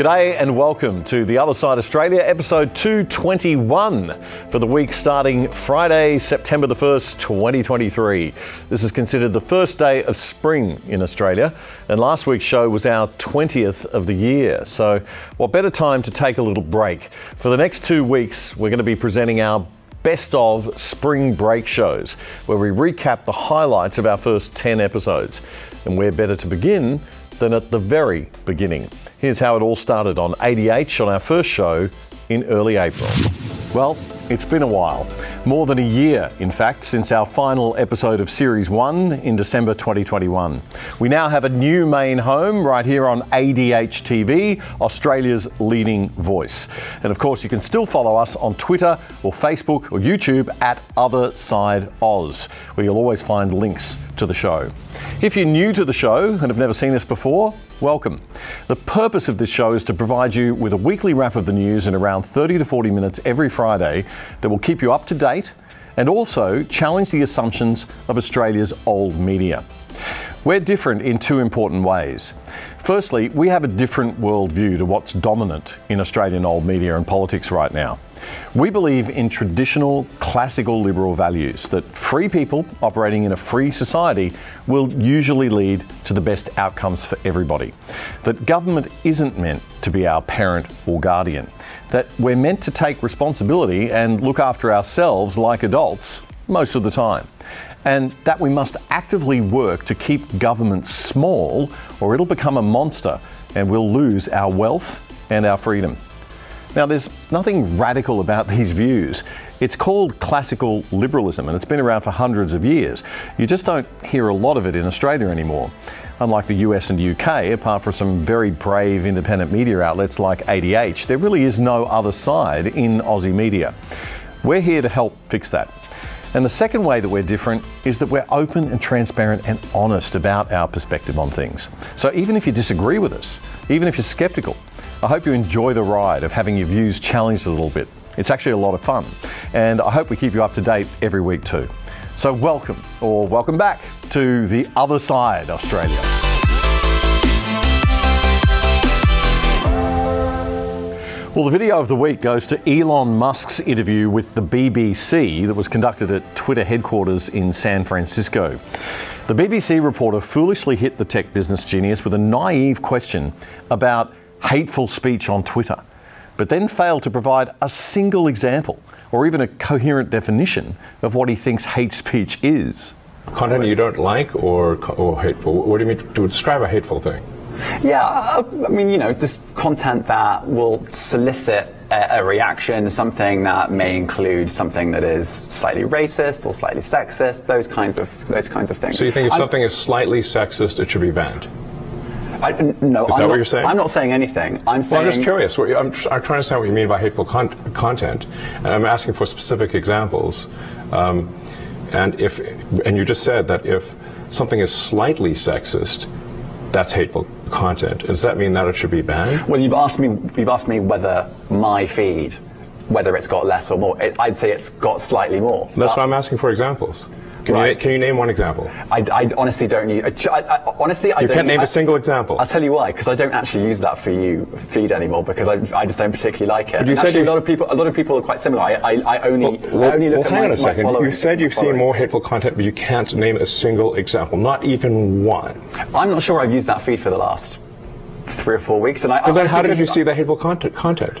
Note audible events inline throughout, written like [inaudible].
G'day and welcome to The Other Side Australia, episode 221 for the week starting Friday, September the 1st, 2023. This is considered the first day of spring in Australia, and last week's show was our 20th of the year. So, what better time to take a little break? For the next two weeks, we're going to be presenting our best of spring break shows, where we recap the highlights of our first 10 episodes. And where better to begin than at the very beginning. Here's how it all started on ADH on our first show in early April. Well, it's been a while. More than a year, in fact, since our final episode of Series 1 in December 2021. We now have a new main home right here on ADH TV, Australia's leading voice. And of course, you can still follow us on Twitter or Facebook or YouTube at Other Side Oz, where you'll always find links to the show. If you're new to the show and have never seen us before, welcome. The purpose of this show is to provide you with a weekly wrap of the news in around 30 to 40 minutes every Friday that will keep you up to date and also challenge the assumptions of Australia's old media. We're different in two important ways. Firstly, we have a different worldview to what's dominant in Australian old media and politics right now. We believe in traditional classical liberal values that free people operating in a free society will usually lead to the best outcomes for everybody. That government isn't meant to be our parent or guardian. That we're meant to take responsibility and look after ourselves like adults most of the time. And that we must actively work to keep government small or it'll become a monster and we'll lose our wealth and our freedom. Now, there's nothing radical about [laughs] these views. It's called classical liberalism and it's been around for hundreds of years. You just don't hear a lot of it in Australia anymore. Unlike the US and UK, apart from some very brave independent media outlets like ADH, there really is no other side in Aussie media. We're here to help fix that. And the second way that we're different is that we're open and transparent and honest about our perspective on things. So even if you disagree with us, even if you're skeptical, I hope you enjoy the ride of having your views challenged a little bit. It's actually a lot of fun, and I hope we keep you up to date every week too. So, welcome or welcome back to the other side, Australia. Well, the video of the week goes to Elon Musk's interview with the BBC that was conducted at Twitter headquarters in San Francisco. The BBC reporter foolishly hit the tech business genius with a naive question about hateful speech on Twitter, but then failed to provide a single example or even a coherent definition of what he thinks hate speech is. Content you don't like or, or hateful? What do you mean to describe a hateful thing? Yeah, uh, I mean, you know, just content that will solicit a, a, reaction, something that may include something that is slightly racist or slightly sexist, those kinds of those kinds of things. So you think if I'm, something is slightly sexist, it should be banned? I, no, is I'm that not, what you're saying? I'm not saying anything. I'm saying. Well, I'm just curious. I'm, I'm trying to understand what you mean by hateful con- content, and I'm asking for specific examples. Um, and if, and you just said that if something is slightly sexist, that's hateful content. Does that mean that it should be banned? Well, you've asked me. You've asked me whether my feed, whether it's got less or more. It, I'd say it's got slightly more. That's why I'm asking for examples. Can, right. you, can you name one example? I, I honestly don't use. I, I, honestly, I you don't. You can't name a single example. I'll tell you why. Because I don't actually use that for you feed anymore. Because I, I just don't particularly like it. But you said actually, a lot of people. A lot of people are quite similar. I, I, I only. Well, I only look well, at hang my, on a second. You said you've following. seen more hateful content, but you can't name a single example. Not even one. I'm not sure I've used that feed for the last three or four weeks. And I. Well, then how did you see the hateful content? content?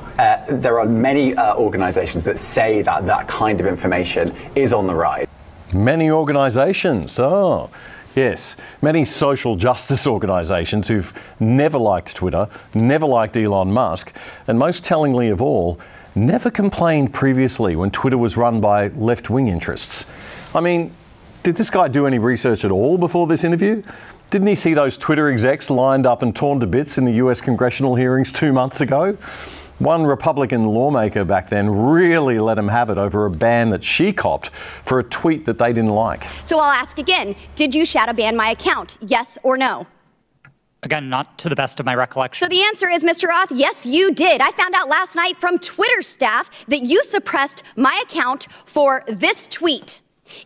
uh, there are many uh, organizations that say that that kind of information is on the rise. Many organizations, oh. Yes, many social justice [laughs] organisations who've never liked Twitter, never liked Elon Musk, and most tellingly of all, never complained previously when Twitter was run by left wing interests. I mean, did this guy do any research at all before this interview? Didn't he see those Twitter execs lined up and torn to bits in the US congressional hearings two months ago? One Republican lawmaker back then really let him have it over a ban that she copped for a tweet that they didn't like. So I'll ask again Did you shadow ban my account? Yes or no? Again, not to the best of my recollection. So the answer is, Mr. Roth, yes, you did. I found out last night from Twitter staff that you suppressed my account for this tweet.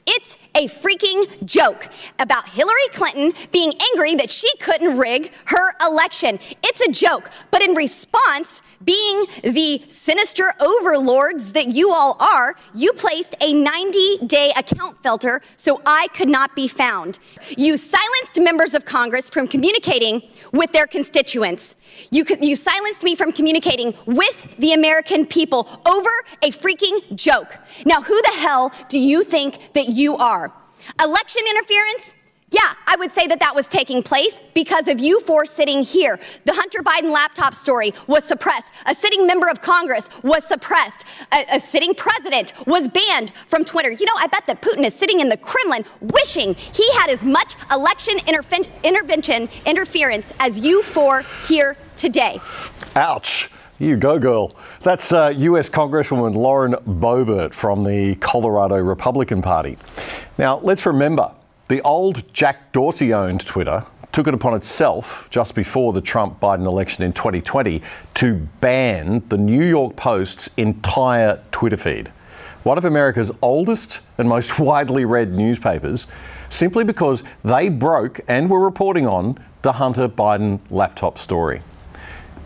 It's a freaking joke about Hillary Clinton being angry that she couldn't rig her election. It's a joke. But in response, being the sinister overlords that you all are, you placed a 90 day account filter so I could not be found. You silenced members of Congress from communicating with their constituents. You, you silenced me from communicating with the American people over a freaking joke. Now, who the hell do you think that you are? Election interference? Yeah, I would say that that was taking place because of you four sitting here. The Hunter Biden laptop story was suppressed. A sitting member of Congress was suppressed. A, a, sitting president was banned from Twitter. You know, I bet that Putin is sitting in the Kremlin wishing he had as much election interfe- intervention interference as you four here today. Ouch. You go, girl. That's uh, US Congresswoman Lauren Boebert from the Colorado Republican Party. Now, let's remember the old Jack Dorsey owned Twitter took it upon itself just before the Trump Biden election in 2020 to ban the New York Post's entire Twitter feed. One of America's oldest and most [laughs] widely read newspapers, simply because they broke and were reporting on the Hunter Biden laptop story.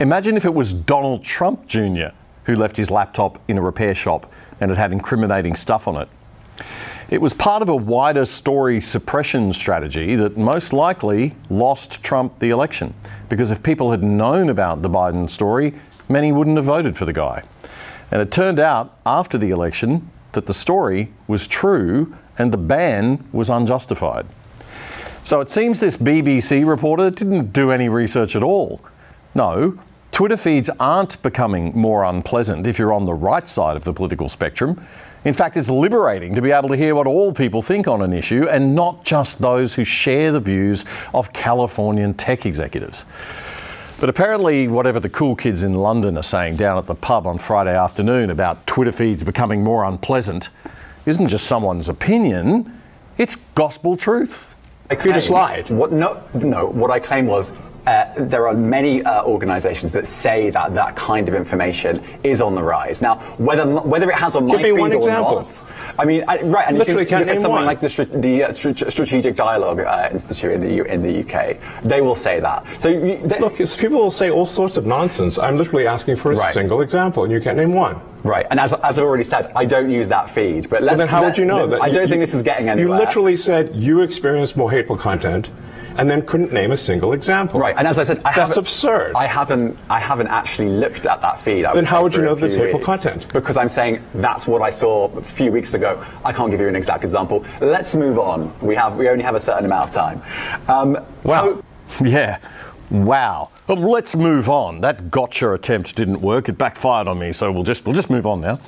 Imagine if it was Donald Trump Jr. who left his laptop in a repair shop and it had incriminating stuff on it. It was part of a wider story suppression strategy that most likely lost Trump the election. Because if people had known about the Biden story, many wouldn't have voted for the guy. And it turned out after the election that the story was true and the ban was unjustified. So it seems this BBC reporter didn't do any research at all. No, Twitter feeds aren't becoming more unpleasant if you're on the right side of the political spectrum. In fact, it's liberating to be able to hear what all people think on an issue and not just those who share the views of Californian tech executives. But apparently, whatever the cool kids in London are saying down at the pub on Friday afternoon about Twitter feeds becoming more unpleasant isn't just someone's opinion, it's gospel truth. I could have lied. What, no, no, what I claim was uh, there are many uh, organisations that say that that kind of information is on the rise. Now, whether whether it has on my Give me feed one or example. not, I mean, I, right, and Literally you can can't look at name something one. like the, the uh, Strategic Dialogue uh, Institute in the U- in the UK. They will say that. So you, they, Look, people will say all sorts of nonsense. I'm literally asking for a Right. single example, and you can't name one. right, and as, as I've already said, I don't use that feed. But let's, Well, then how let- would you know that? I don't you- think this is getting anywhere. You literally said you experienced more hateful content, and then couldn't name a single example. Right, and as I said, I That's haven't- absurd. I haven't, I haven't actually looked at that feed. Then how would you know there's few hateful content? Because I'm saying that's what I saw a few weeks ago. I can't give you an exact example. Let's move on. We have, we only have a certain amount of time. Um, Wow. [laughs] Yeah. Wow. But let's move on. That gotcha attempt didn't work. It backfired on me, so we'll just we'll just move on now.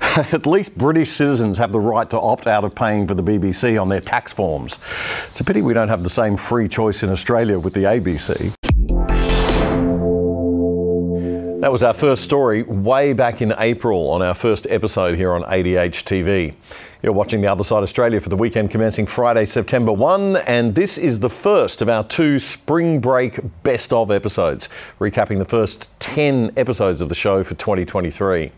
[laughs] At least British citizens have the right to opt out of paying for the BBC on their tax forms. It's a pity we don't have the same free choice in Australia with the ABC. That was our first story way back in April on our first episode here on ADH TV. You're watching The Other Side Australia for the weekend commencing Friday, September 1, and this is the first of our two spring break best of episodes, recapping the first 10 episodes of the show for 2023.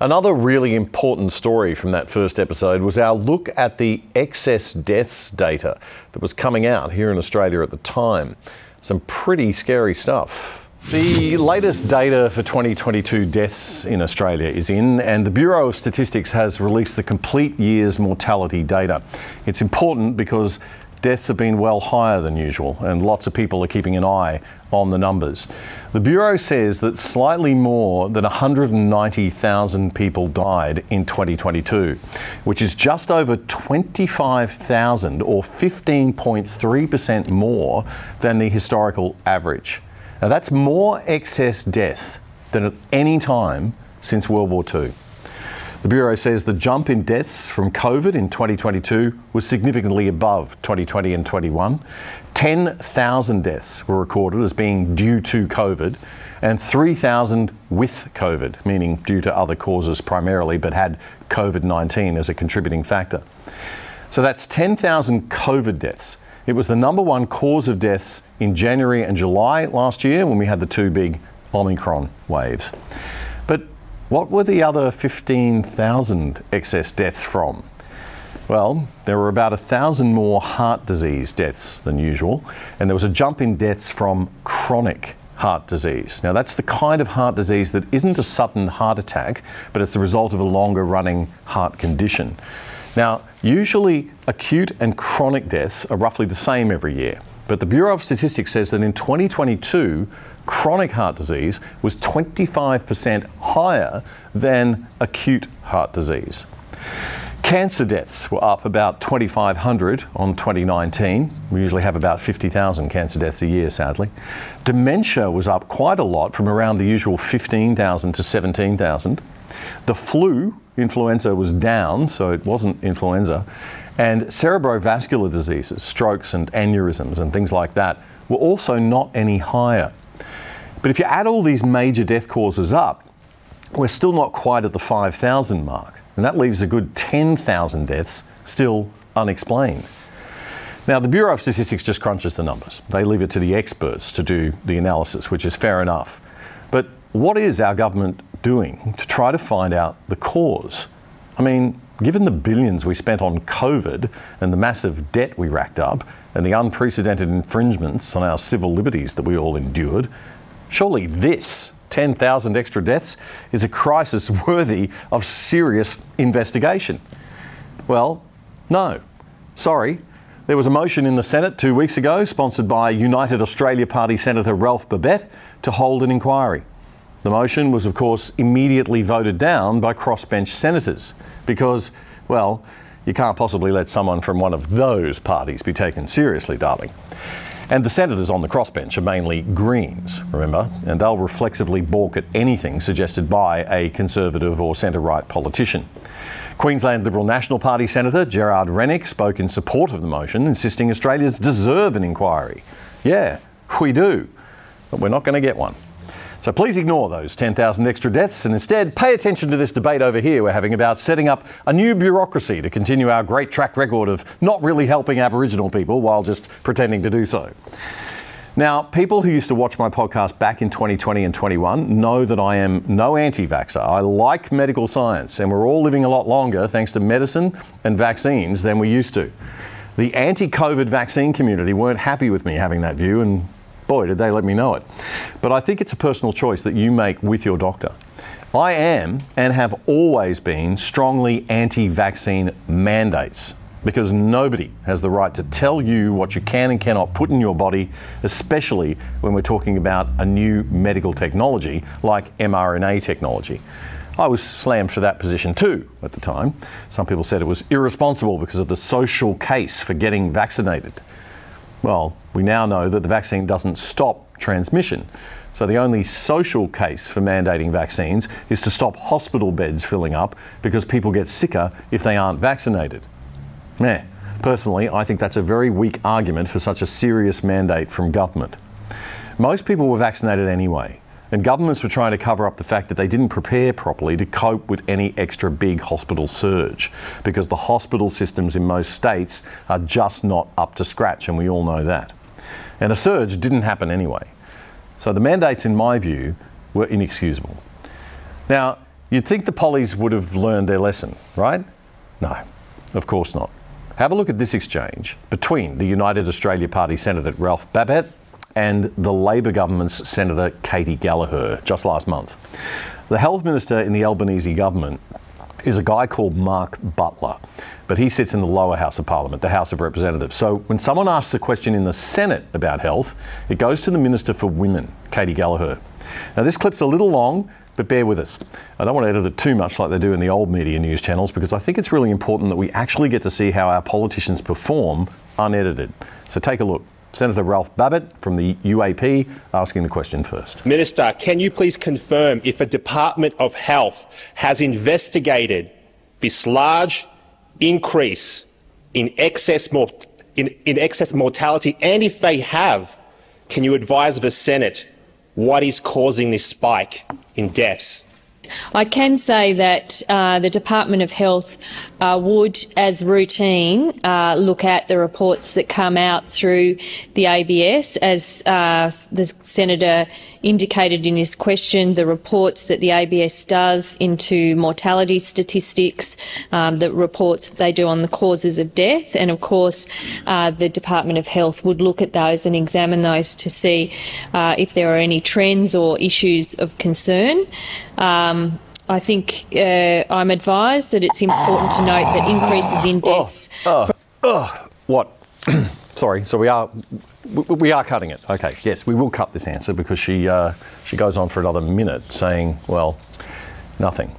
Another really important story from that first episode was our look at the excess deaths data that was coming out here in Australia at the time. Some pretty scary stuff. The latest data for 2022 deaths in Australia is in, and the Bureau of Statistics has released the complete year's mortality data. It's important because deaths have been well higher than usual, and lots of people are keeping an eye on the numbers. The Bureau says that slightly more than 190,000 people died in 2022, which is just over 25,000 or 15.3% more than the historical average. Now, that's more excess death than at any time since World War II. The Bureau says the jump in deaths from COVID in 2022 was significantly above 2020 and 21. 10,000 deaths were recorded as being due to COVID, and 3,000 with COVID, meaning due to other causes primarily, but had COVID 19 as a contributing factor. So that's 10,000 COVID deaths. It was the number one cause of deaths in January and July last year when we had the two big Omicron waves. But what were the other 15,000 excess deaths from? Well, there were about a thousand more heart disease deaths than usual, and there was a jump in deaths from chronic heart disease. Now, that's the kind of heart disease that isn't a sudden heart attack, but it's the result of a longer running heart condition. Now, usually acute and chronic deaths are roughly the same every year, but the Bureau of Statistics says that in 2022, chronic heart disease was 25% higher than acute heart disease. Cancer deaths were up about 2,500 on 2019. We usually have about 50,000 cancer deaths a year, sadly. Dementia was up quite a lot from around the usual 15,000 to 17,000. The flu, influenza, was down, so it wasn't influenza. And cerebrovascular diseases, strokes and aneurysms and things like that, were also not any higher. But if you add all these major death causes up, we're still not quite at the 5,000 mark. And that leaves a good 10,000 deaths still unexplained. Now, the Bureau of Statistics just crunches the numbers. They leave it to the experts to do the analysis, which is fair enough. But what is our government doing to try to find out the cause? I mean, given the billions we spent on COVID and the massive debt we racked up and the unprecedented infringements on our civil liberties that we all endured, surely this 10,000 extra deaths is a crisis [laughs] worthy of serious investigation. Well, no. Sorry. There was a motion in the Senate two weeks ago, sponsored by United Australia Party Senator Ralph Babet, to hold an inquiry. The motion was, of course, immediately voted down by crossbench senators because, well, you can't possibly let someone from one of those parties be taken seriously, darling. And the senators on the crossbench are mainly Greens, remember, and they'll reflexively balk at anything suggested by a Conservative or centre right politician. Queensland Liberal National Party Senator Gerard Rennick spoke in support of the motion, insisting Australians deserve an inquiry. Yeah, we do, but we're not going to get one. So please ignore those 10,000 extra deaths and instead pay attention to this debate over here we're having about setting up a new bureaucracy to continue our great track record of not really helping Aboriginal people while just pretending to do so. Now, people who used to watch my podcast back in 2020 and 21 know that I am no anti vaxxer. I like medical science, and we're all living a lot longer thanks to medicine and vaccines than we used to. The anti COVID vaccine community weren't happy with me having that view, and boy, did they let me know it. But I think it's a personal choice that you make with your doctor. I am and have always been strongly anti vaccine mandates because nobody has the right to tell you what you can and cannot put in your body, especially when we're talking about a new medical technology like mRNA technology. I was slammed for that position too at the time. Some people said it was irresponsible because of the social case for getting vaccinated. Well, we now know that the vaccine doesn't stop transmission. So the only social case for mandating vaccines is to stop hospital beds filling up because people get sicker if they aren't vaccinated. Meh. Personally, I think that's a very weak argument for such a serious mandate from government. Most people were vaccinated anyway. And governments were trying to cover up the fact that they didn't prepare properly to cope with any extra big hospital surge because the hospital systems in most states are just not up to scratch, and we all know that. And a surge didn't happen anyway. So the mandates, in my view, were inexcusable. Now, you'd think the pollies would have learned their lesson, right? No, of course not. Have a look at this exchange between the United Australia Party Senator Ralph Babet and the Labor government's Senator Katie Gallagher just last month. The health minister in the Albanese government is a guy called Mark Butler, but he sits in the lower house of parliament, the House of Representatives. So when someone asks a question in the Senate about health, it goes to the Minister for Women, Katie Gallagher. Now, this clip's a little long, but bear with us. I don't want to edit it too much like they do in the old media news channels because I think it's really important that we actually get to see how our politicians perform unedited. So take a look. Senator Ralph Babet from the UAP asking the question first. Minister, can you please confirm if a Department of Health has investigated this large increase in excess, in, in excess mortality? And if they have, can you advise the Senate what is causing this spike in deaths? I can say that uh, the Department of Health uh, would, as routine, uh, look at the reports that come out through the ABS. As uh, the Senator indicated in his question, the reports that the ABS does into mortality statistics, um, the reports they do on the causes of death, and of course, uh, the Department of Health would look at those and examine those to see uh, if there are any trends or issues of concern. Um, I think uh, I'm advised that it's important to note that increases in deaths. Oh, oh, what? [clears throat] Sorry. So we are we, we are cutting it. Okay. Yes, we will cut this answer because she uh, she goes on for another minute saying, well, nothing.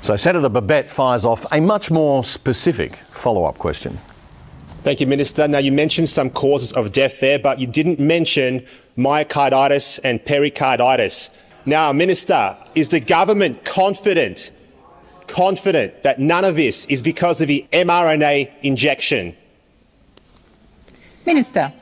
So Senator Babet fires off a much more specific follow-up question. Thank you, Minister. Now, you mentioned some causes of death there, but you didn't mention myocarditis and pericarditis. Now, Minister, is the government confident, confident that none of this is because of the mRNA injection? Minister.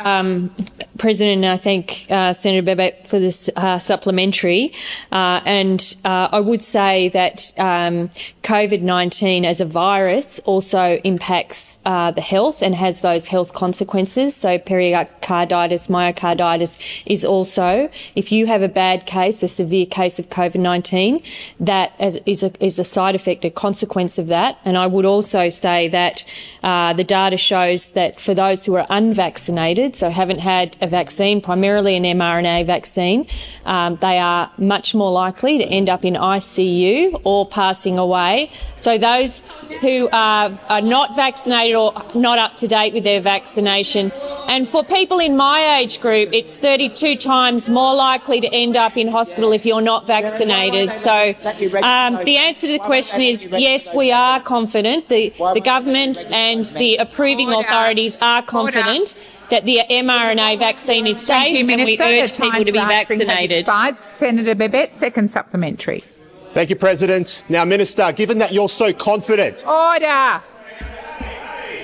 Um, President, I thank uh, Senator Babet for this uh, supplementary. Uh, and uh, I would say that um, COVID 19 as a virus also impacts uh, the health and has those health consequences. So, pericarditis, myocarditis is also, if you have a bad case, a severe case of COVID 19, that is a, is a side effect, a consequence of that. And I would also say that uh, the data shows that for those who are unvaccinated, so haven't had a vaccine, primarily an mRNA vaccine, um, they are much more likely to end up in ICU or passing away. So those who are, are not vaccinated or not up to date with their vaccination, and for people in my age group, it's 32 times more likely to end up in hospital if you're not vaccinated. So um, the answer to the question is yes, we are confident. The, the government and the approving authorities are confident that the mRNA vaccine is safe you, and we urge people to be for answering has vaccinated. expired. Senator Babet, second supplementary. Thank you, President. Now, Minister, given that you're so confident, Order.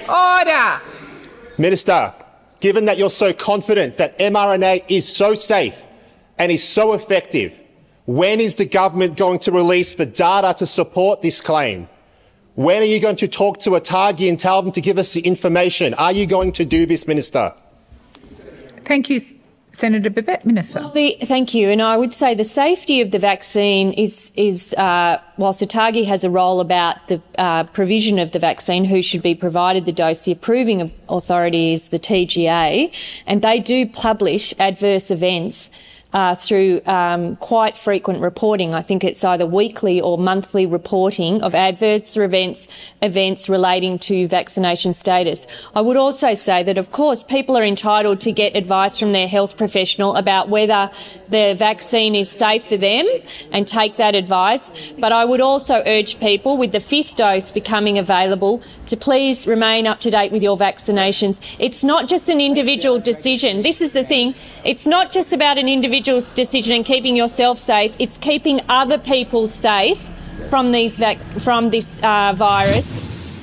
Order. Minister, given that you're so confident that mRNA is so safe and is so effective, when is the government going to release the data to support this claim? When are you going to talk to ATAGI and tell them to give us the information? Are you going to do this, Minister? Thank you, Senator Babet. Minister. The, thank you. And I would say the safety of the vaccine is, is uh, whilst ATAGI has a role about the uh, provision of the vaccine, who should be provided the dose, the approving authority is the TGA, and they do publish adverse events. Uh, through um, quite frequent reporting. I think it's either weekly or monthly reporting of adverse events, events relating to vaccination status. I would also say that, of course, people are entitled to get advice from their health professional about whether the vaccine is safe for them and take that advice. But I would also urge people, with the fifth dose becoming available, to please remain up to date with your vaccinations. It's not just an individual decision. This is the thing. It's not just about an individual's decision and keeping yourself safe. It's keeping other people safe from these vac- from this uh, virus.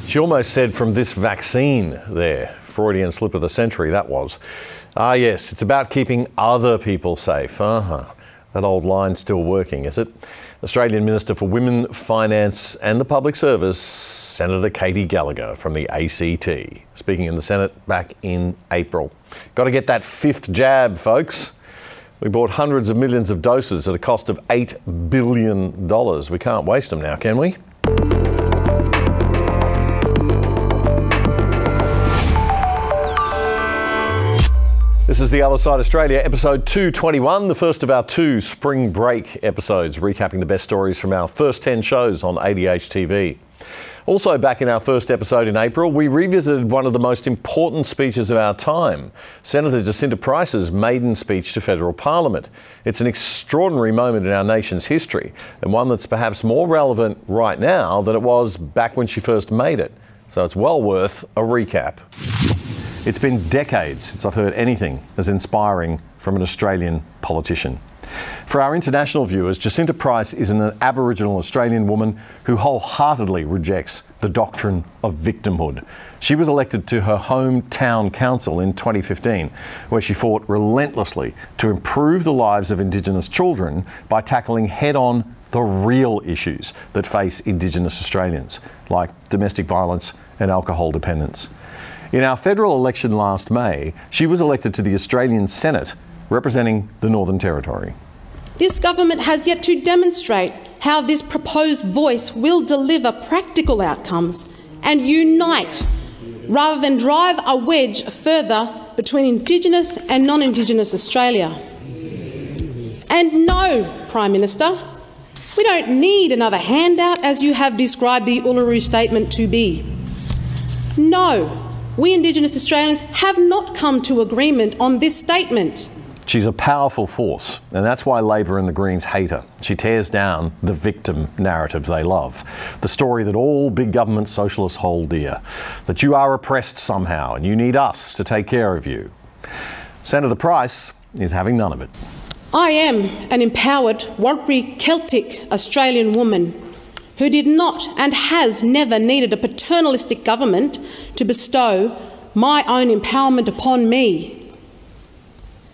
She almost said from this vaccine there. Freudian slip of the century, that was. Ah, yes, it's about keeping other people safe. Uh huh. That old line still working, is it? Australian Minister for Women, Finance and the Public Service, Senator Katie Gallagher from the ACT, speaking in the Senate back in April. Got to get that fifth jab, folks. We bought hundreds of millions of doses at a cost of $8 billion. We can't waste them now, can we? This is The Other Side Australia, episode 221, the first of our two spring break episodes, recapping the best stories from our first 10 shows on ADH TV. Also, back in our first episode in April, we revisited one of the most important speeches of our time Senator Jacinta Price's maiden speech to federal parliament. It's an extraordinary moment in our nation's history, and one that's perhaps more relevant right now than it was back when she first made it. So it's well worth a recap. It's been decades since I've heard anything as inspiring from an Australian politician. For our international viewers, Jacinta Price is an Aboriginal Australian woman who wholeheartedly rejects the doctrine of victimhood. She was elected to her hometown council in 2015, where she fought relentlessly to improve the lives of Indigenous children by tackling head on the real issues that face Indigenous Australians, like domestic violence and alcohol dependence. In our federal election last May, she was elected to the Australian Senate representing the Northern Territory. This government has yet to demonstrate how this proposed voice will deliver practical outcomes and unite rather than drive a wedge further between Indigenous and non Indigenous Australia. And no, Prime Minister, we don't need another handout as you have described the Uluru Statement to be. No, we Indigenous Australians have not come to agreement on this statement. She's a powerful force, and that's why Labor and the Greens hate her. She tears down the victim narrative they love. The story that all big government socialists hold dear that you are oppressed somehow and you need us to take care of you. Senator Price is having none of it. I am an empowered Warlpiri Celtic Australian woman who did not and has never needed a paternalistic government to bestow my own empowerment upon me.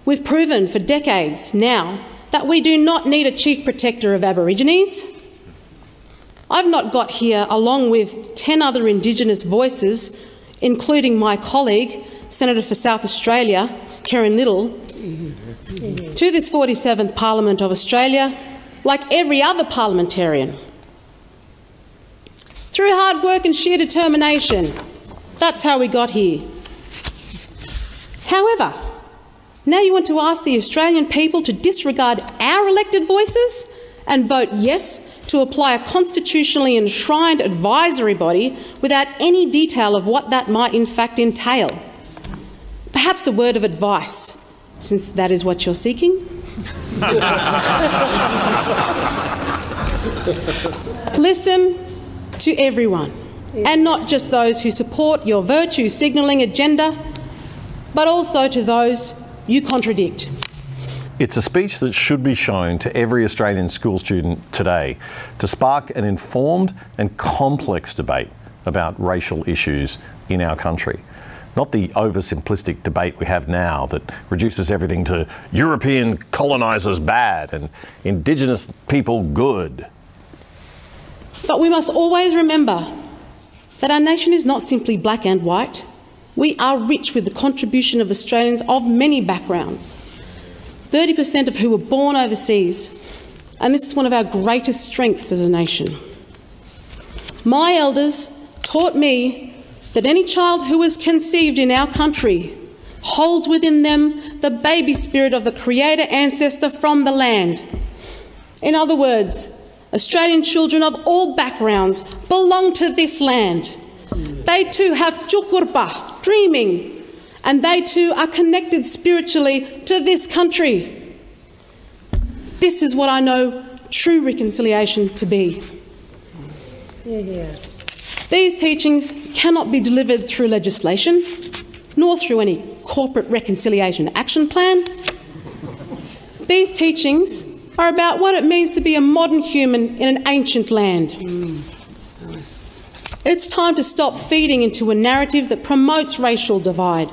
We've proven for decades now that we do not need a chief protector of Aborigines. I've not got here along with 10 other Indigenous voices, including my colleague, Senator for South Australia, Kerrynne Liddle, to this 47th Parliament of Australia like every other parliamentarian. Through hard work and sheer determination. That's how we got here. However, now you want to ask the Australian people to disregard our elected voices and vote yes to apply a constitutionally enshrined advisory body without any detail of what that might in fact entail. Perhaps a word of advice, since that is what you're seeking. [laughs] Listen to everyone, and not just those who support your virtue signalling agenda, but also to those you contradict. It's a speech that should be shown to every Australian school student today to spark an informed and complex debate about racial issues in our country. Not the oversimplistic debate we have now that reduces everything to European colonisers bad and Indigenous people good. But we must always remember that our nation is not simply black and white. We are rich with the contribution of Australians of many backgrounds, 30% of who were born overseas, and this is one of our greatest strengths as a nation. My elders taught me that any child who is conceived in our country holds within them the baby spirit of the Creator ancestor from the land. In other words, Australian children of all backgrounds belong to this land. They too have Jukurrpa, dreaming, and they too are connected spiritually to this country. This is what I know true reconciliation to be. These teachings cannot be delivered through legislation, nor through any corporate reconciliation action plan. These teachings are about what it means to be a modern human in an ancient land. It's time to stop feeding into a narrative that promotes racial divide,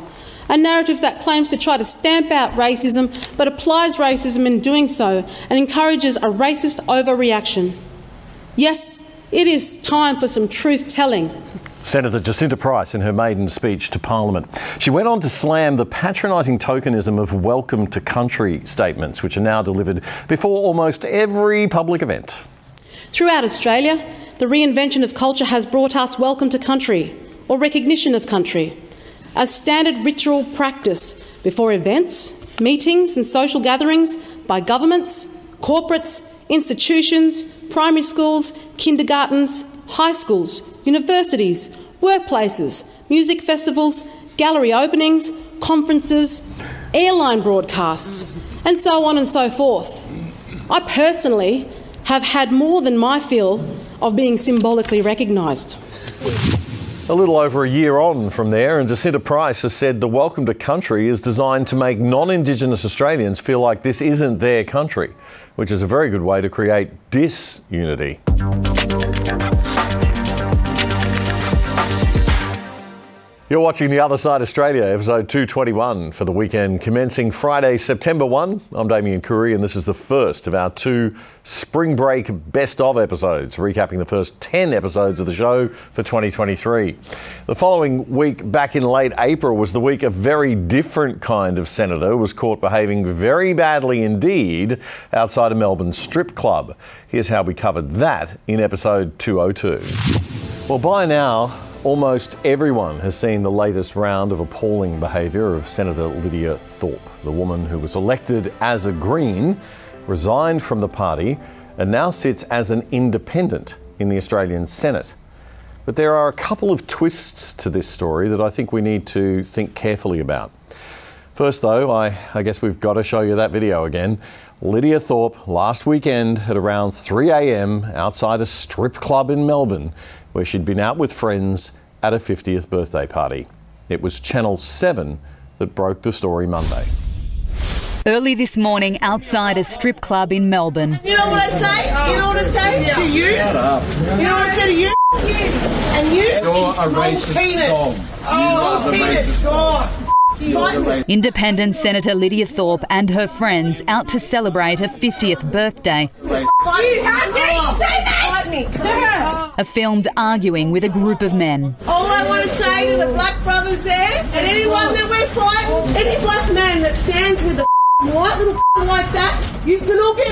a narrative that claims to try to stamp out racism but applies racism in doing so and encourages a racist overreaction. Yes, it is time for some truth telling. Senator Jacinta Price in her maiden speech to Parliament. She went on to slam the patronising tokenism of welcome to country statements, which are now delivered before almost every public event. Throughout Australia, the reinvention of culture has brought us welcome to country or recognition of country as standard ritual practice before events, meetings, and social gatherings by governments, corporates, institutions, primary schools, kindergartens, high schools, universities, workplaces, music festivals, gallery openings, conferences, airline broadcasts, and so on and so forth. I personally have had more than my fill of being symbolically recognised. A little over a year on from there, and Jacinta Price has said the Welcome to Country is designed to make non Indigenous Australians feel like this isn't their country, which is a very good way to create disunity. You're watching The Other Side Australia, episode 221 for the weekend, commencing Friday, September 1. I'm Damian Coory, and this is the first of our two spring break best of episodes, recapping the first 10 episodes of the show for 2023. The following week, back in late April, was the week a very different kind of senator was caught behaving very badly indeed outside a Melbourne strip club. Here's how we covered that in episode 202. Well, by now, Almost everyone has seen the latest round of appalling behaviour of Senator Lydia Thorpe, the woman who was elected as a Green, resigned from the party, and now sits as an independent in the Australian Senate. But there are a couple of twists to this story that I think we need to think carefully about. First, though, I, I guess we've got to show you that video again. Lydia Thorpe last weekend at around 3 a.m. outside a strip club in Melbourne where she'd been out with friends at a 50th birthday party. It was Channel 7 that broke the story Monday. Early this morning outside a strip club in Melbourne. You know what I say? You know what I say to you? Shut up. You know what I say to you? And you? You're a racist penis. Tom. Oh, penis. God. Independent Senator Lydia Thorpe and her friends out to celebrate her 50th birthday. A filmed arguing with a group of men. All I want to say to the black brothers there, and anyone that we're fighting, any black man that stands with a white little like that, you can all get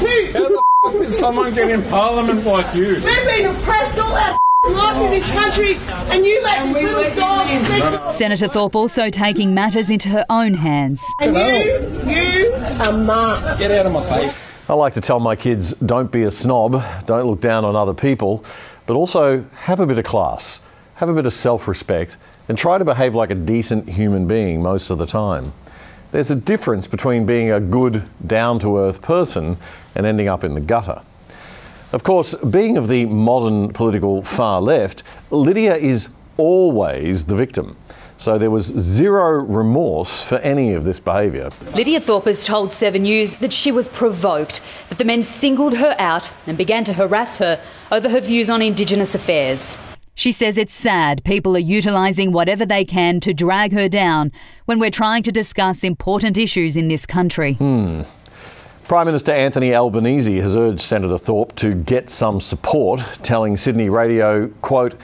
too. How the f did someone get in Parliament like you? We've been oppressed all our life in this country, and you let this little dog Senator Thorpe also taking matters into her own hands. And you, you are marked. Get out of my face. I like to tell my kids don't be a snob, don't look down on other people, but also have a bit of class, have a bit of self respect, and try to behave like a decent human being most of the time. There's a difference between being a good, down to earth person and ending up in the gutter. Of course, being of the modern political far left, Lydia is always the victim. So there was zero remorse for any of this behaviour. Lydia Thorpe has told Seven News that she was provoked, that the men singled her out and began to harass her over her views on Indigenous affairs. She says it's sad people are utilising whatever they can to drag her down when we're trying to discuss important issues in this country. Hmm. Prime Minister Anthony Albanese has urged Senator Thorpe to get some support, telling Sydney Radio, quote,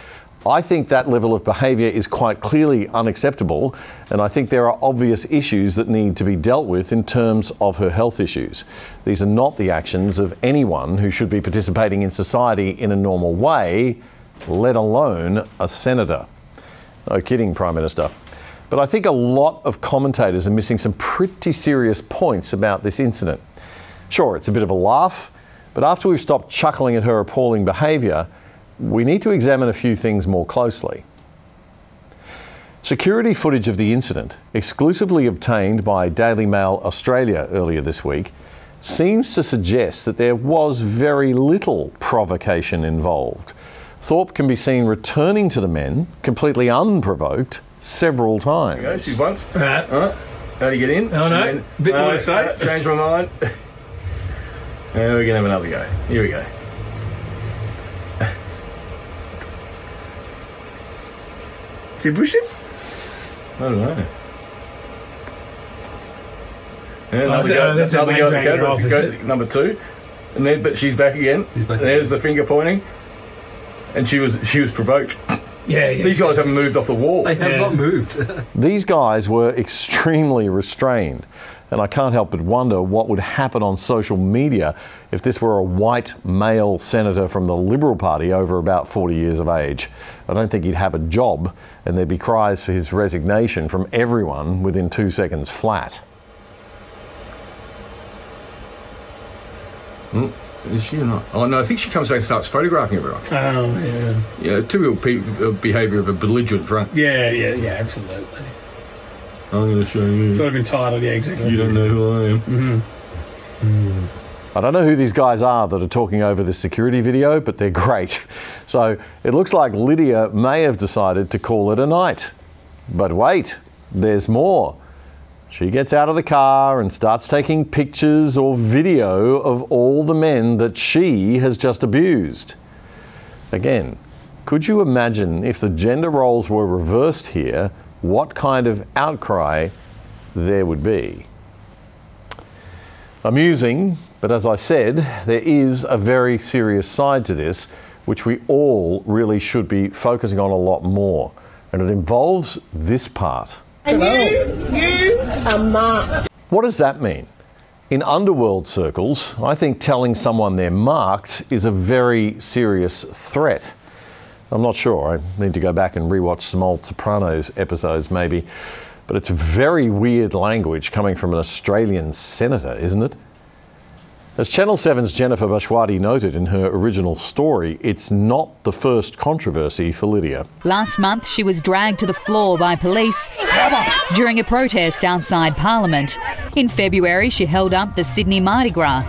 I think that level of behaviour is quite clearly unacceptable, and I think there are obvious issues that need to be dealt with in terms of her health issues. These are not the actions of anyone who should be participating in society in a normal way, let alone a senator. No kidding, Prime Minister. But I think a lot of commentators are missing some pretty serious points about this incident. Sure, it's a bit of a laugh, but after we've stopped chuckling at her appalling behaviour, we need to examine a few things more closely. Security footage of the incident, exclusively obtained by Daily Mail Australia earlier this week, seems to suggest that there was very little provocation involved. Thorpe can be seen returning to the men, completely unprovoked, several times. There you go, she's once. Alright. Alright. How do you get in? Oh, no. And A bit more to uh, say. uh, change my mind. Uh, and we're going to have another go. Here we go. Do you push him? I don't know. And Oh, another so- go, that's another go, dragging her go, off, go, number two. And then, but she's back again. and there's the finger pointing. And she was she was provoked. Yeah, yeah. These guys haven't moved off the wall. They have Yeah. not moved. [laughs] These guys were extremely restrained, and I can't help but wonder what would happen on social media if this were a white male senator from the Liberal Party over about 40 years of age. I don't think he'd have a job, and there'd be cries for his resignation from everyone within two seconds flat. Mm, Is she or not? Oh no, I think she comes back and starts photographing everyone. Oh, yeah. Yeah, typical pe- uh, behaviour of a belligerent drunk. Yeah, yeah, yeah, absolutely. I'm going to show you. Sort of entitled, yeah, exactly. You don't know who I am. Mm-hmm. I don't know who these guys are that are talking over this security video, but they're great. [laughs] So it looks like Lydia may have decided to call it a night. But wait, there's more. She gets out of the car and starts taking pictures or video of all the men that she has just abused. Again, could you imagine if the gender roles were reversed here, what kind of outcry there would be? Amusing, but as I said, there is a very serious side to this, which we all really should be focusing on a lot more. And it involves this part. And you, you are marked. What does that mean? In underworld circles, I think telling someone they're marked is a very serious threat. I'm not sure. I need to go back and rewatch some old Sopranos episodes, maybe. But it's very weird language coming from an Australian senator, isn't it? As Channel 7's Jennifer Bechwati noted in her original story, it's not the first controversy for Lydia. Last month, she was dragged to the floor by police during a protest outside Parliament. In February, she held up the Sydney Mardi Gras.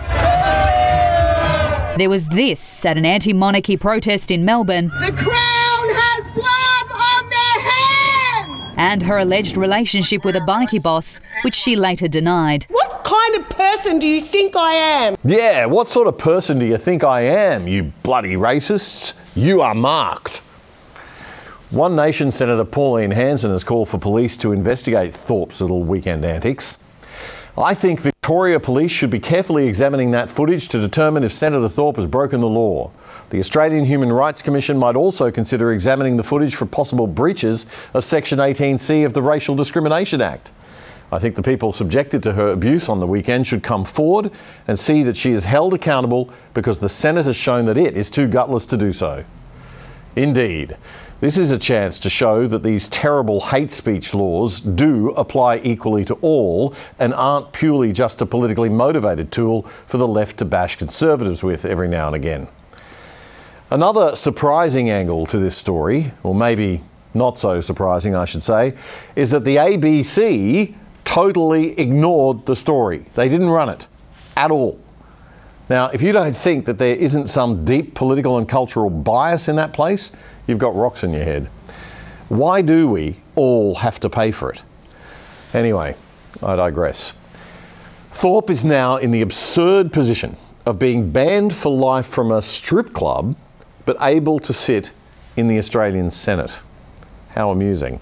There was this at an anti monarchy protest in Melbourne. The crown has blood on their hands. And her alleged relationship with a bikie boss, which she later denied. What kind of person do you think I am? Yeah, what sort of person do you think I am, you bloody racists? You are marked. One Nation Senator Pauline Hanson has called for police to investigate Thorpe's little weekend antics. I think Victoria Police should be carefully examining that footage to determine if Senator Thorpe has broken the law. The Australian Human Rights Commission might also consider examining the footage for possible breaches of Section 18C of the Racial Discrimination Act. I think the people subjected to her abuse on the weekend should come forward and see that she is held accountable because the Senate has shown that it is too gutless to do so. Indeed, this is a chance to show that these terrible hate speech laws do apply equally to all and aren't purely just a politically motivated tool for the left to bash conservatives with every now and again. Another surprising angle to this story, or maybe not so surprising, I should say, is that the ABC totally ignored the story. They didn't run it at all. Now, if you don't think that there isn't some deep political and cultural bias in that place, you've got rocks in your head. Why do we all have to pay for it? Anyway, I digress. Thorpe is now in the absurd position of being banned for life from a strip club, but able to sit in the Australian Senate. How amusing.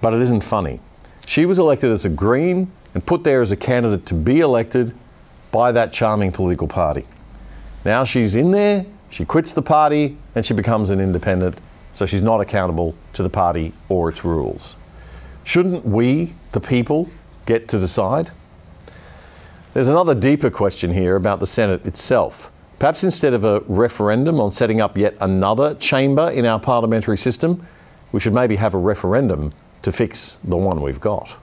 But it isn't funny. She was elected as a Green and put there as a candidate to be elected by that charming political party. Now she's in there, she quits the party, and she becomes an independent, so she's not accountable to the party or its rules. Shouldn't we, the people, get to decide? There's another deeper question here about the Senate itself. Perhaps instead of a referendum on setting up yet another chamber in our parliamentary system, we should maybe have a referendum to fix the one we've got.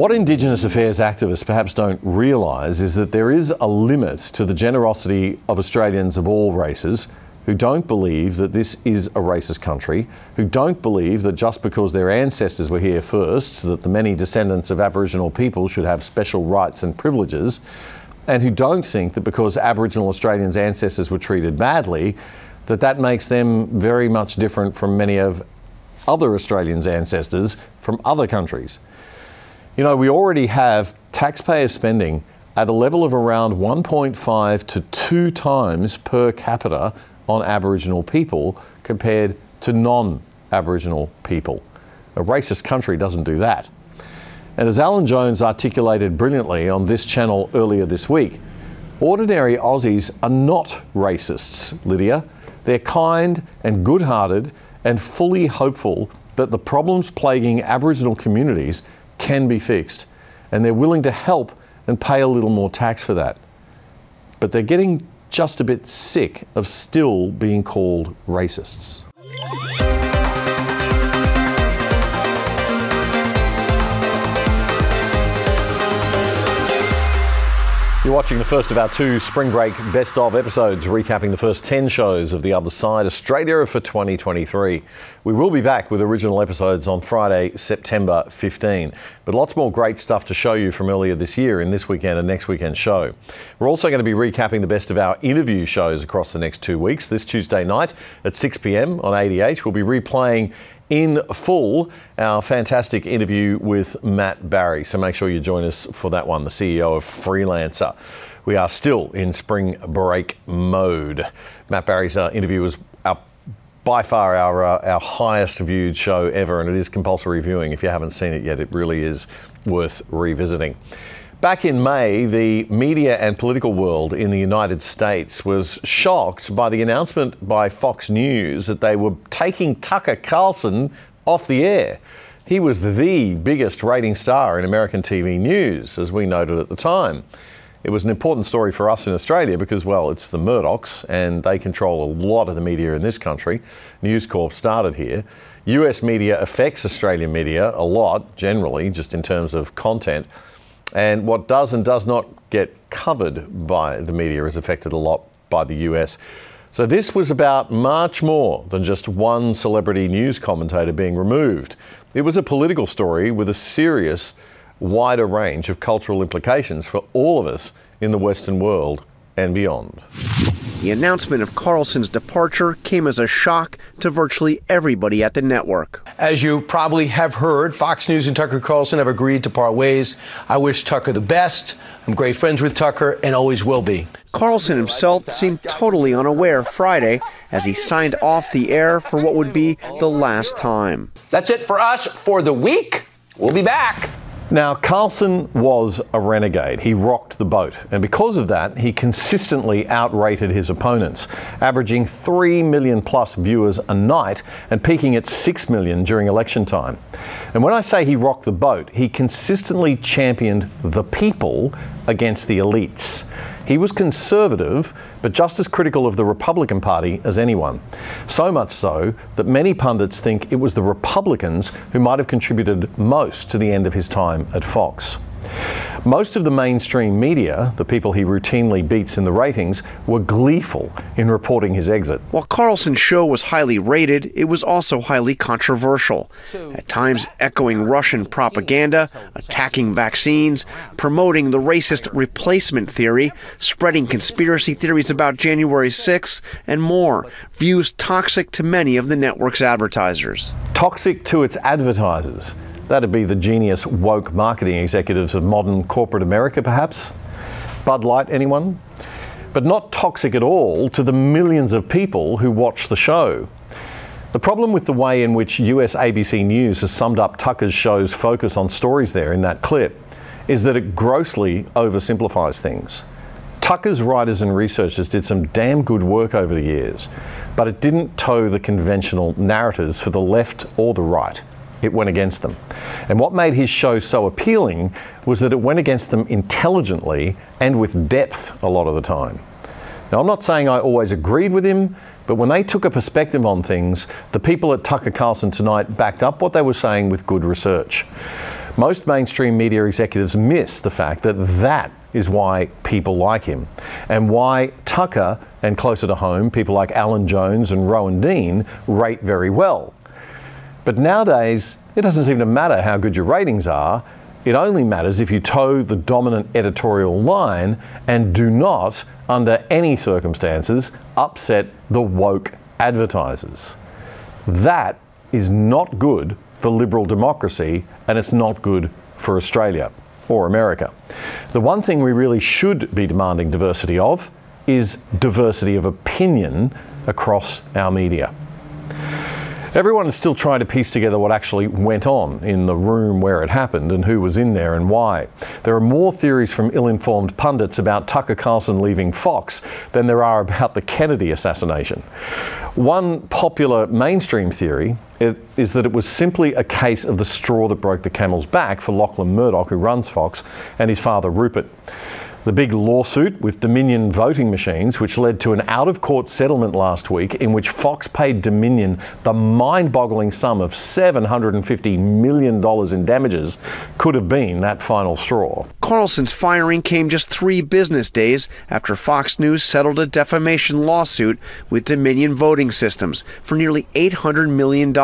What Indigenous affairs activists perhaps don't realise is that there is a limit to the generosity of Australians of all races who don't believe that this is a racist country, who don't believe that just because their ancestors were here first, that the many descendants of Aboriginal people should have special rights and privileges, and who don't think that because Aboriginal Australians' ancestors were treated badly, that that makes them very much different from many of other Australians' ancestors from other countries. You know, we already have taxpayer spending at a level of around 1.5 to 2 times per capita on Aboriginal people compared to non Aboriginal people. A racist country doesn't do that. And as Alan Jones articulated brilliantly on this channel earlier this week, ordinary Aussies are not racists, Lydia. They're kind and good hearted and fully hopeful that the problems plaguing Aboriginal communities can be fixed. And they're willing to help and pay a little more tax for that. But they're getting just a bit sick of still being called racists. You're watching the first of our two spring break best of episodes, recapping the first 10 shows of The Other Side Australia for 2023. We will be back with original episodes on Friday, September 15. But lots more great stuff to show you from earlier this year in this weekend and next weekend show. We're also going to be recapping the best of our interview shows across the next two weeks. This Tuesday night at 6 pm on ADH, we'll be replaying in full our fantastic interview with Matt Barrie. So make sure you join us for that one, the CEO of Freelancer. We are still in spring break mode. Matt Barrie's uh, interview was by far our, uh, our highest viewed show ever, and it is compulsory viewing. If you haven't seen it yet, it really is worth revisiting. Back in May, the media and political world in the United States was shocked by the announcement by Fox News that they were taking Tucker Carlson off the air. He was the biggest rating star in American TV news, as we noted at the time. It was an important story for us in Australia because, well, it's the Murdochs and they control a lot of the media in this country. News Corp started here. US media affects Australian media a lot, generally, just in terms of content. And what does and does not get covered by the media is affected a lot by the US. So this was about much more than just one celebrity news commentator being removed. It was a political story with a serious, wider range of cultural implications for all of us in the Western world and beyond. The announcement of Carlson's departure came as a shock to virtually everybody at the network. As you probably have heard, Fox News and Tucker Carlson have agreed to part ways. I wish Tucker the best. I'm great friends with Tucker and always will be. Carlson himself seemed totally unaware Friday as he signed off the air for what would be the last time. That's it for us for the week. We'll be back. Now, Carlson was a renegade. He rocked the boat. And because of that, he consistently outrated his opponents, averaging 3 million plus viewers a night and peaking at 6 million during election time. And when I say he rocked the boat, he consistently championed the people against the elites. He was conservative, but just as critical of the Republican Party as anyone. So much so that many pundits think it was the Republicans who might have contributed most to the end of his time at Fox. Most of the mainstream media, the people he routinely beats in the ratings, were gleeful in reporting his exit. While Carlson's show was highly rated, it was also highly controversial, at times echoing Russian propaganda, attacking vaccines, promoting the racist replacement theory, spreading conspiracy theories about January 6th, and more, views toxic to many of the network's advertisers. Toxic to its advertisers. That'd be the genius woke marketing executives of modern corporate America, perhaps? Bud Light, anyone? But not toxic at all to the millions of people who watch the show. The problem with the way in which US ABC News has summed up Tucker's show's focus on stories there in that clip is that it grossly oversimplifies things. Tucker's writers and researchers did some damn good work over the years, but it didn't toe the conventional narratives for the left or the right it went against them. And what made his show so appealing was that it went against them intelligently and with depth a lot of the time. Now, I'm not saying I always agreed with him, but when they took a perspective on things, the people at Tucker Carlson tonight backed up what they were saying with good research. Most mainstream media executives miss the fact that that is why people like him and why Tucker and closer to home, people like Alan Jones and Rowan Dean rate very well. But nowadays, it doesn't seem to matter how good your ratings are. It only matters if you toe the dominant editorial line and do not, under any circumstances, upset the woke advertisers. That is not good for liberal democracy and it's not good for Australia or America. The one thing we really should be demanding diversity of is diversity of opinion across our media. Everyone is still trying to piece together what actually went on in the room where it happened and who was in there and why. There are more theories from ill informed pundits about Tucker Carlson leaving Fox than there are about the Kennedy assassination. One popular mainstream theory is that it was simply a case of the straw that broke the camel's back for Lachlan Murdoch, who runs Fox, and his father Rupert. The big lawsuit with Dominion voting machines, which led to an out of court settlement last week in which Fox paid Dominion the mind boggling sum of $750 million in damages, could have been that final straw. Carlson's firing came just three business days after Fox News settled a defamation lawsuit with Dominion Voting Systems for nearly $800 million.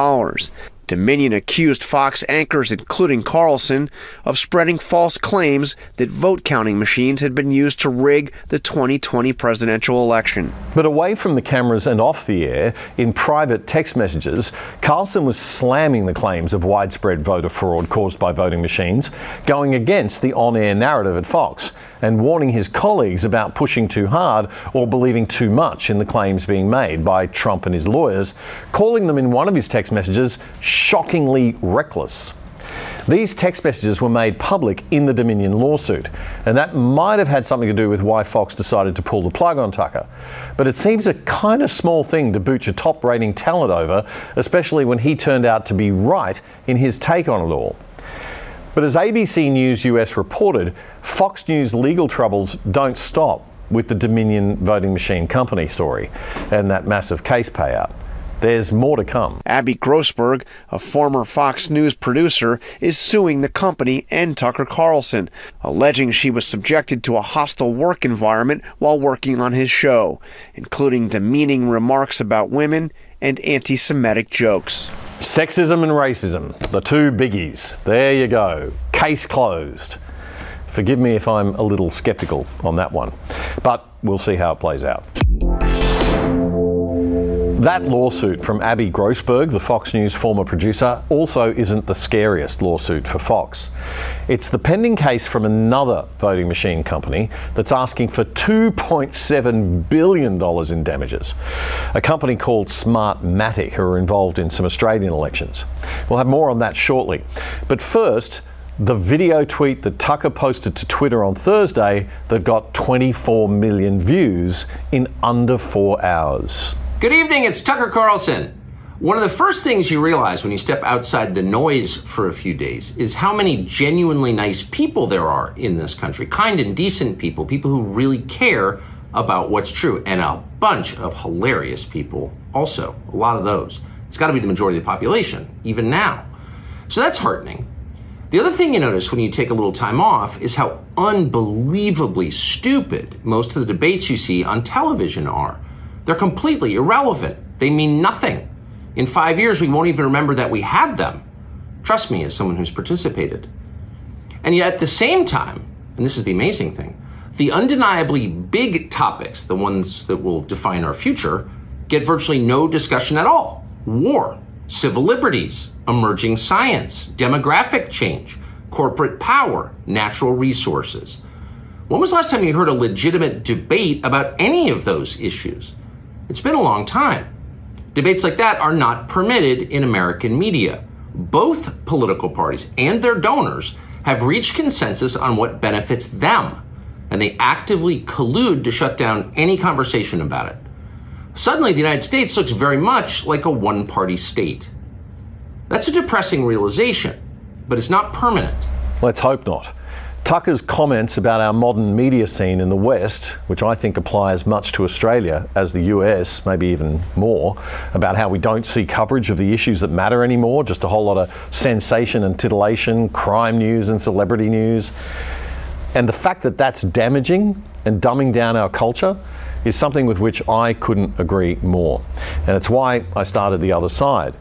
Dominion accused Fox anchors, including Carlson, of spreading false claims that vote counting machines had been used to rig the 2020 presidential election. But away from the cameras and off the air, in private text messages, Carlson was slamming the claims of widespread voter fraud caused by voting machines, going against the on air narrative at Fox, and warning his colleagues about pushing too hard or believing too much in the claims being made by Trump and his lawyers, calling them in one of his text messages shockingly reckless. These text messages were made public in the Dominion lawsuit, and that might have had something to do with why Fox decided to pull the plug on Tucker. But it seems a kind of small thing to boot your top rating talent over, especially when he turned out to be right in his take on it all. But as ABC News US reported, Fox News legal troubles don't stop with the Dominion voting machine company story and that massive case payout. There's more to come. Abby Grossberg, a former Fox News producer, is suing the company and Tucker Carlson, alleging she was subjected to a hostile work environment while working on his show, including demeaning remarks about women and anti Semitic jokes. Sexism and racism, the two biggies. There you go. Case closed. Forgive me if I'm a little skeptical on that one, but we'll see how it plays out. That lawsuit from Abby Grossberg, the Fox News former producer, also isn't the scariest lawsuit for Fox. It's the pending case from another voting machine company that's asking for $2.7 billion in damages. A company called Smartmatic, who are involved in some Australian elections. We'll have more on that shortly. But first, the video tweet that Tucker posted to Twitter on Thursday that got 24 million views in under four hours. Good evening, it's Tucker Carlson. One of the first things you realize when you step outside the noise for a few days is how many genuinely nice people there are in this country. Kind and decent people, people who really care about what's true, and a bunch of hilarious people also. A lot of those. It's got to be the majority of the population, even now. So that's heartening. The other thing you notice when you take a little time off is how unbelievably stupid most of the debates you see on television are. They're completely irrelevant. They mean nothing. In five years, we won't even remember that we had them. Trust me, as someone who's participated. And yet, at the same time, and this is the amazing thing, the undeniably big topics, the ones that will define our future, get virtually no discussion at all. War, civil liberties, emerging science, demographic change, corporate power, natural resources. When was the last time you heard a legitimate debate about any of those issues? It's been a long time. Debates like that are not permitted in American media. Both political parties and their donors have reached consensus on what benefits them, and they actively collude to shut down any conversation about it. Suddenly, the United States looks very much like a one party state. That's a depressing realization, but it's not permanent. Let's hope not. Tucker's comments about our modern media scene in the West, which I think apply as much to Australia as the US, maybe even more, about how we don't see coverage of the issues that matter anymore, just a whole lot of sensation and titillation, crime news and celebrity news. And the fact that that's damaging and dumbing down our culture is something with which I couldn't agree more. And it's why I started the other side.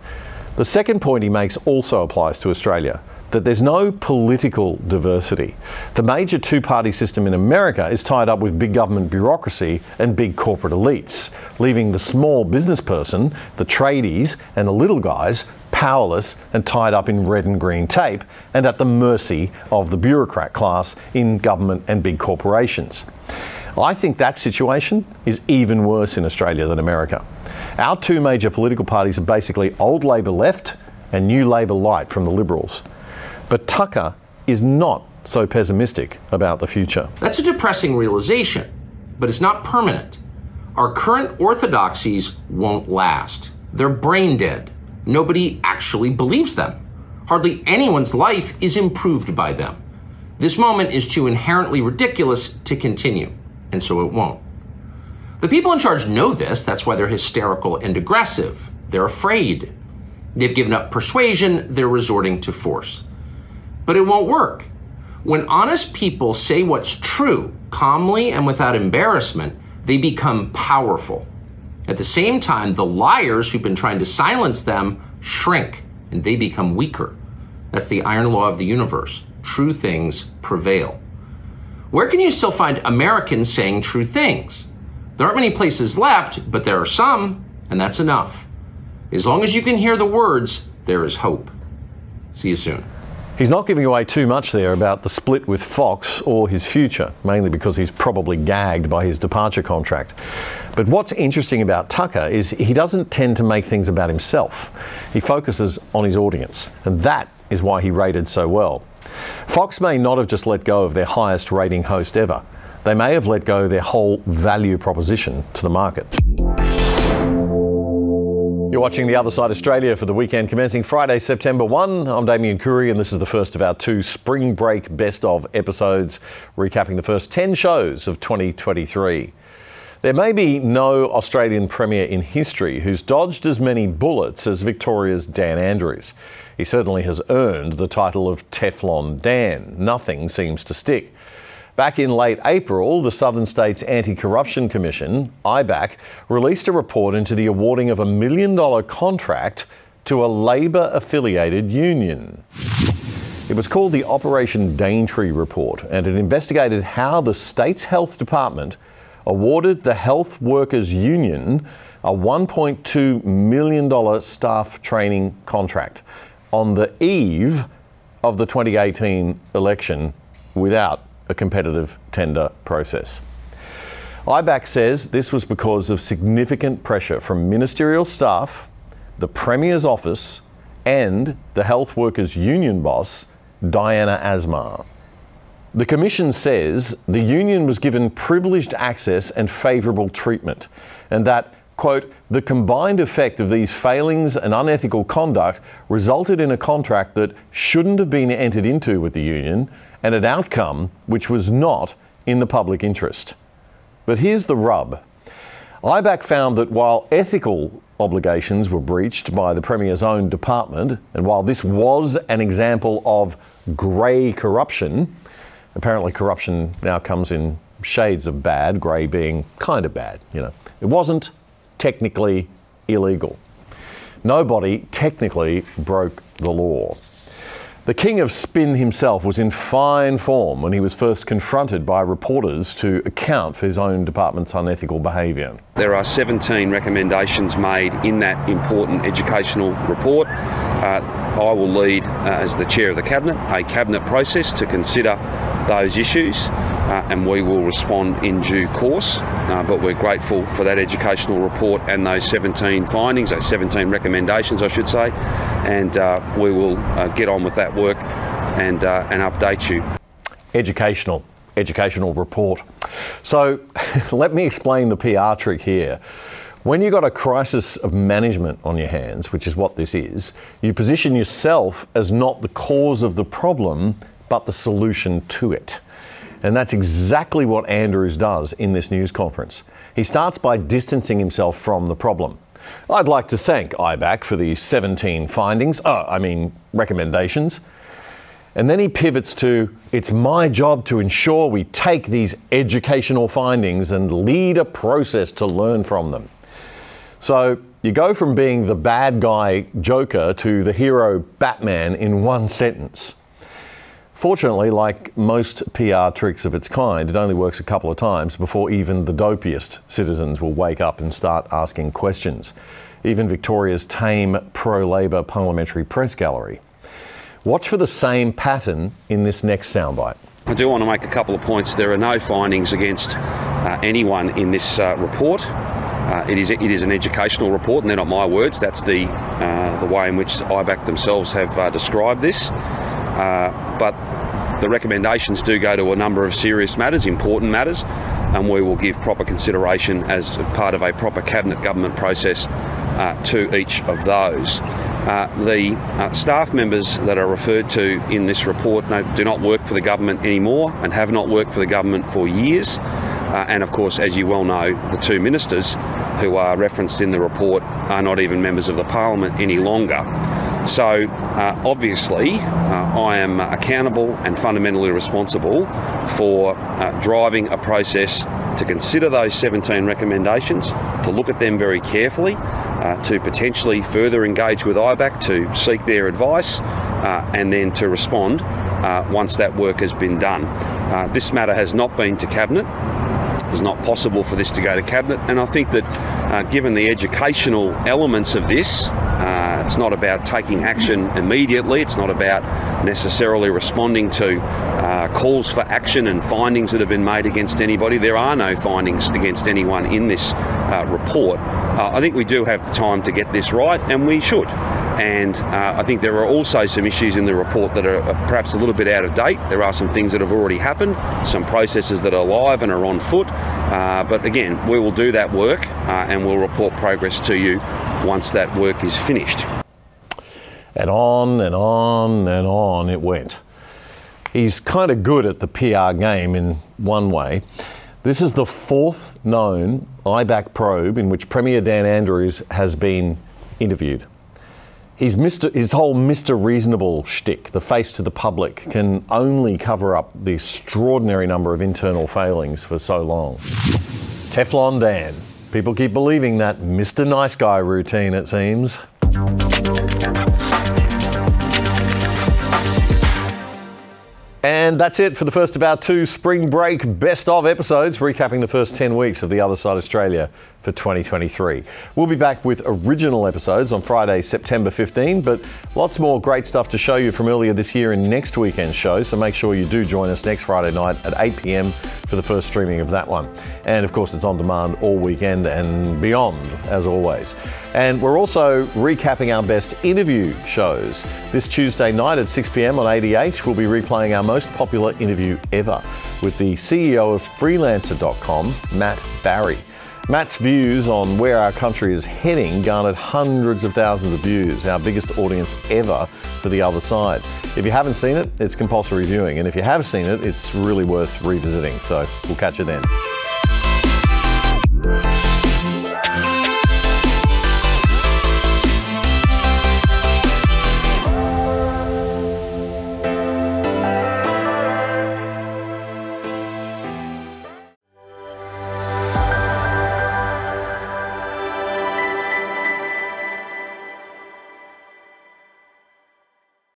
The second point he makes also applies to Australia that there's no political diversity. The major two party system in America is tied up with big government bureaucracy and big corporate elites, leaving the small business person, the tradies, and the little guys powerless and tied up in red and green tape and at the mercy of the bureaucrat class in government and big corporations. I think that situation is even worse in Australia than America. Our two major political parties are basically old Labor left and new Labor light from the Liberals. But Tucker is not so pessimistic about the future. That's a depressing realization, but it's not permanent. Our current orthodoxies won't last. They're brain dead. Nobody actually believes them. Hardly anyone's life is improved by them. This moment is too inherently ridiculous to continue, and so it won't. The people in charge know this. That's why they're hysterical and aggressive. They're afraid. They've given up persuasion. They're resorting to force. But it won't work. When honest people say what's true, calmly and without embarrassment, they become powerful. At the same time, the liars who've been trying to silence them shrink and they become weaker. That's the iron law of the universe. True things prevail. Where can you still find Americans saying true things? There aren't many places left, but there are some, and that's enough. As long as you can hear the words, there is hope. See you soon. He's not giving away too much there about the split with Fox or his future, mainly because he's probably gagged by his departure contract. But what's interesting about Tucker is he doesn't tend to make things about himself. He focuses on his audience, and that is why he rated so well. Fox may not have just let go of their highest rating host ever. They may have let go their whole value proposition to the market. You're watching The Other Side Australia for the weekend commencing Friday, September 1. I'm Damian Coory, and this is the first of our two spring break best of episodes, recapping the first 10 shows of 2023. There may be no Australian Premier in history who's dodged as many bullets as Victoria's Dan Andrews. He certainly has earned the title of Teflon Dan. Nothing seems to stick. Back in late April, the Southern States Anti Corruption Commission, IBAC, released a report into the awarding of a million dollar contract to a Labor affiliated union. It was called the Operation Daintree Report, and it investigated how the state's health department awarded the Health Workers Union a $1.2 million staff training contract on the eve of the 2018 election without a competitive tender process. IBAC says this was because of significant pressure from ministerial staff, the Premier's office, and the Health Workers Union boss, Diana Asmar. The Commission says the union was given privileged access and favourable treatment, and that, quote, the combined effect of these failings and unethical conduct resulted in a contract that shouldn't have been entered into with the union and an outcome which was not in the public interest. But here's the rub. IBAC found that while ethical obligations were breached by the Premier's own department, and while this was an example of grey corruption, apparently corruption now comes in shades of bad, grey being kind of bad, you know. It wasn't technically illegal. Nobody technically broke the law. The king of spin himself was in fine form when he was first confronted by reporters to account for his own department's unethical behaviour. There are 17 recommendations made in that important educational report. Uh, I will lead, uh, as the chair of the cabinet, a cabinet process to consider those issues, uh, and we will respond in due course. Uh, but we're grateful for that educational report and those 17 findings, those 17 recommendations, I should say, and uh, we will uh, get on with that work and uh, and update you. Educational, educational report. So, [laughs] let me explain the PR trick here. When you've got a crisis of management on your hands, which is what this is, you position yourself as not the cause of the problem, but the solution to it. And that's exactly what Andrews does in this news conference. He starts by distancing himself from the problem. I'd like to thank IBAC for these 17 findings, uh, I mean, recommendations. And then he pivots to it's my job to ensure we take these educational findings and lead a process to learn from them. So you go from being the bad guy Joker to the hero Batman in one sentence. Fortunately, like most PR tricks of its kind, it only works a couple of times before even the dopiest citizens will wake up and start asking questions. Even Victoria's tame pro Labor parliamentary press gallery. Watch for the same pattern in this next soundbite. I do want to make a couple of points. There are no findings against uh, anyone in this uh, report. Uh, it is it is an educational report, and they're not my words. That's the uh, the way in which IBAC themselves have uh, described this. Uh, but the recommendations do go to a number of serious matters, important matters, and we will give proper consideration as part of a proper cabinet government process uh, to each of those. Uh, the uh, staff members that are referred to in this report no, do not work for the government anymore and have not worked for the government for years. Uh, and of course, as you well know, the two ministers who are referenced in the report are not even members of the parliament any longer. So, uh, obviously, uh, I am accountable and fundamentally responsible for uh, driving a process to consider those 17 recommendations, to look at them very carefully, uh, to potentially further engage with IBAC to seek their advice, uh, and then to respond uh, once that work has been done. This matter has not been to Cabinet. It's not possible for this to go to Cabinet, and I think that uh, given the educational elements of this, uh, it's not about taking action immediately. It's not about necessarily responding to uh, calls for action and findings that have been made against anybody. There are no findings against anyone in this uh, report. Uh, I think we do have the time to get this right, and we should. And uh, I think there are also some issues in the report that are perhaps a little bit out of date. There are some things that have already happened, some processes that are live and are on foot. Uh, but again, we will do that work uh, and we'll report progress to you once that work is finished. And on and on and on it went. He's kind of good at the PR game in one way. This is the fourth known IBAC probe in which Premier Dan Andrews has been interviewed. He's Mr. His whole Mr. Reasonable shtick, the face to the public, can only cover up the extraordinary number of internal failings for so long. Teflon Dan. People keep believing that Mr. Nice Guy routine, it seems. And that's it for the first of our two spring break best of episodes, recapping the first 10 weeks of The Other Side Australia for 2023. We'll be back with original episodes on Friday, September 15, but lots more great stuff to show you from earlier this year in next weekend's show, so make sure you do join us next Friday night at 8 pm for the first streaming of that one. And of course, it's on demand all weekend and beyond, as always. And we're also recapping our best interview shows. This Tuesday night at 6 pm on ADH, we'll be replaying our most popular interview ever with the CEO of Freelancer.com, Matt Barrie. Matt's views on where our country is heading garnered hundreds of thousands of views, our biggest audience ever for The Other Side. If you haven't seen it, it's compulsory viewing, and if you have seen it, it's really worth revisiting. So we'll catch you then.